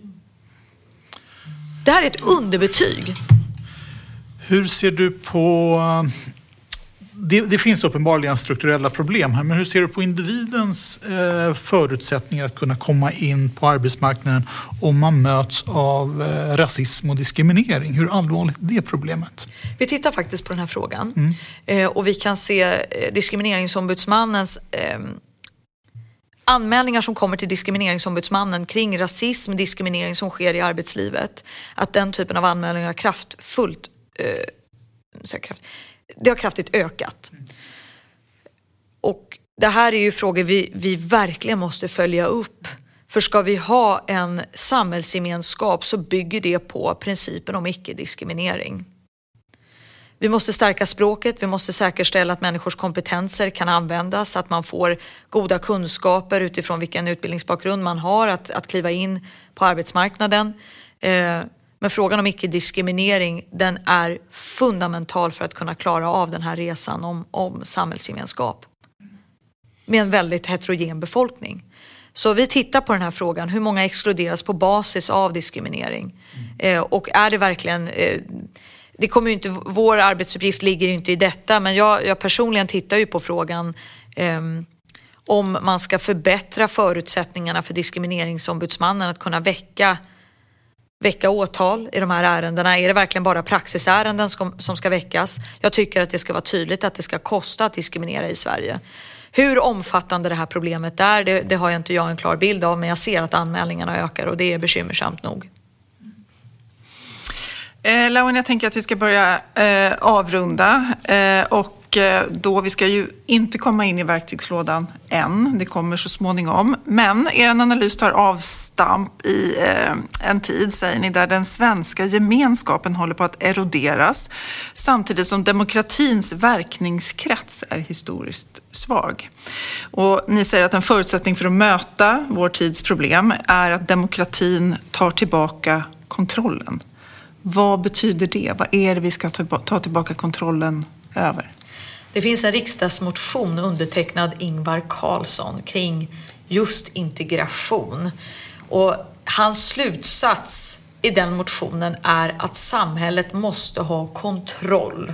Det här är ett underbetyg.
Hur ser du på det, det, finns uppenbarligen strukturella problem här, men hur ser du på individens eh, förutsättningar att kunna komma in på arbetsmarknaden om man möts av eh, rasism och diskriminering? Hur allvarligt är det problemet?
Vi tittar faktiskt på den här frågan mm. eh, och vi kan se eh, diskrimineringsombudsmannens eh, anmälningar som kommer till diskrimineringsombudsmannen kring rasism, diskriminering som sker i arbetslivet. Att den typen av anmälningar kraftfullt eh, kraft, det har kraftigt ökat. Och det här är ju frågor vi, vi verkligen måste följa upp. För ska vi ha en samhällsgemenskap så bygger det på principen om icke-diskriminering. Vi måste stärka språket, vi måste säkerställa att människors kompetenser kan användas, att man får goda kunskaper utifrån vilken utbildningsbakgrund man har att, att kliva in på arbetsmarknaden. Eh, men frågan om icke-diskriminering den är fundamental för att kunna klara av den här resan om, om samhällsgemenskap. Med en väldigt heterogen befolkning. Så vi tittar på den här frågan, hur många exkluderas på basis av diskriminering? Mm. Eh, och är det verkligen eh, det kommer inte, vår arbetsuppgift ligger inte i detta men jag, jag personligen tittar ju på frågan eh, om man ska förbättra förutsättningarna för diskrimineringsombudsmannen att kunna väcka väcka åtal i de här ärendena? Är det verkligen bara praxisärenden som ska väckas? Jag tycker att det ska vara tydligt att det ska kosta att diskriminera i Sverige. Hur omfattande det här problemet är, det, det har jag inte jag en klar bild av, men jag ser att anmälningarna ökar och det är bekymmersamt nog.
Eh, Lauen, jag tänker att vi ska börja eh, avrunda. Eh, och och eh, då, vi ska ju inte komma in i verktygslådan än, det kommer så småningom. Men er analys tar avstamp i eh, en tid, säger ni, där den svenska gemenskapen håller på att eroderas samtidigt som demokratins verkningskrets är historiskt svag. Och ni säger att en förutsättning för att möta vår tids problem är att demokratin tar tillbaka kontrollen. Vad betyder det? Vad är det vi ska ta tillbaka kontrollen över?
Det finns en riksdagsmotion undertecknad Ingvar Carlsson kring just integration. Och hans slutsats i den motionen är att samhället måste ha kontroll.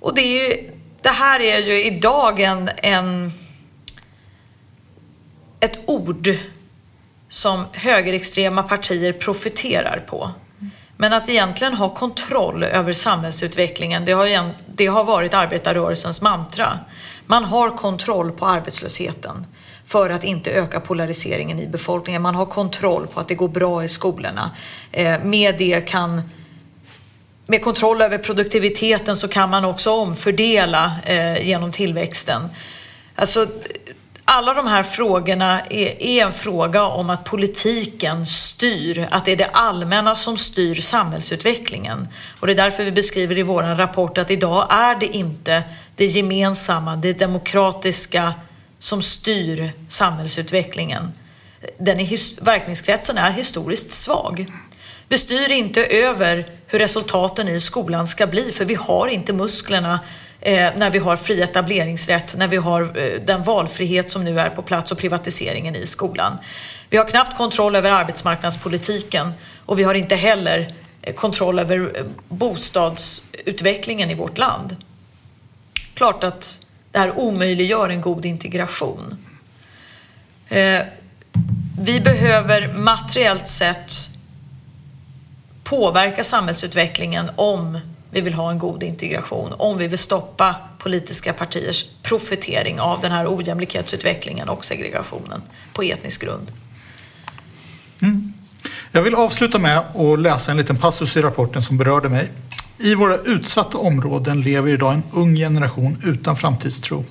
Och det, är ju, det här är ju idag en, en, ett ord som högerextrema partier profiterar på. Men att egentligen ha kontroll över samhällsutvecklingen, det har, det har varit arbetarrörelsens mantra. Man har kontroll på arbetslösheten för att inte öka polariseringen i befolkningen. Man har kontroll på att det går bra i skolorna. Eh, med det kan med kontroll över produktiviteten så kan man också omfördela eh, genom tillväxten. Alltså, alla de här frågorna är, är, en fråga om att politiken styr, att det är det allmänna som styr samhällsutvecklingen. Och det är därför vi beskriver i vår rapport att idag är det inte det gemensamma, det demokratiska som styr samhällsutvecklingen. Den är, verkningskretsen är historiskt svag. Vi styr inte över hur resultaten i skolan ska bli för vi har inte musklerna Eh, när vi har fri etableringsrätt, när vi har eh, den valfrihet som nu är på plats och privatiseringen i skolan. Vi har knappt kontroll över arbetsmarknadspolitiken och vi har inte heller eh, kontroll över eh, bostadsutvecklingen i vårt land. Klart att det här omöjliggör en god integration. Vi behöver materiellt sett påverka samhällsutvecklingen om vi vill ha en god integration, om vi vill stoppa politiska partiers profitering av den här ojämlikhetsutvecklingen och segregationen på etnisk grund.
Mm. Jag vill avsluta med att läsa en liten passus i rapporten som berörde mig. I våra utsatta områden lever idag en ung generation utan framtidstro.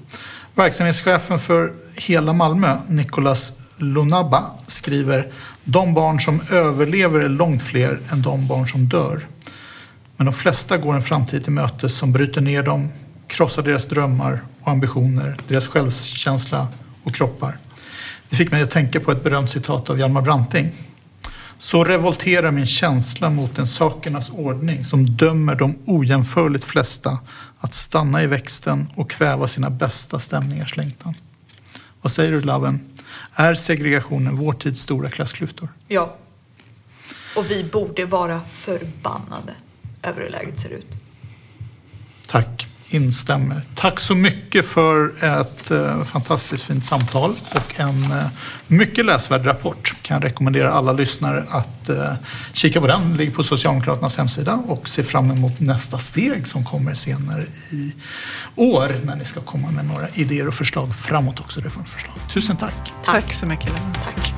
Verksamhetschefen för hela Malmö, Nicolas Lunabba, skriver de barn som överlever är långt fler än de barn som dör. Men de flesta går en framtid till mötes som bryter ner dem, krossar deras drömmar och ambitioner, deras självkänsla och kroppar. Det fick mig att tänka på ett berömt citat av Hjalmar Branting. Så revolterar min känsla mot en sakernas ordning som dömer de ojämförligt flesta att stanna i växten och kväva sina bästa stämningars längtan. Vad säger du Laven? Är segregationen vår tids stora klassklyftor?
Ja. Och vi borde vara förbannade över hur läget ser ut.
Tack, instämmer. Tack så mycket för ett eh, fantastiskt fint samtal och en eh, mycket läsvärd rapport. Kan rekommendera alla lyssnare att eh, kika på den. Ligger på Socialdemokraternas hemsida och se fram emot nästa steg som kommer senare i år när ni ska komma med några idéer och förslag framåt också, reformförslag. Tusen tack.
Tack, tack så mycket.
Tack.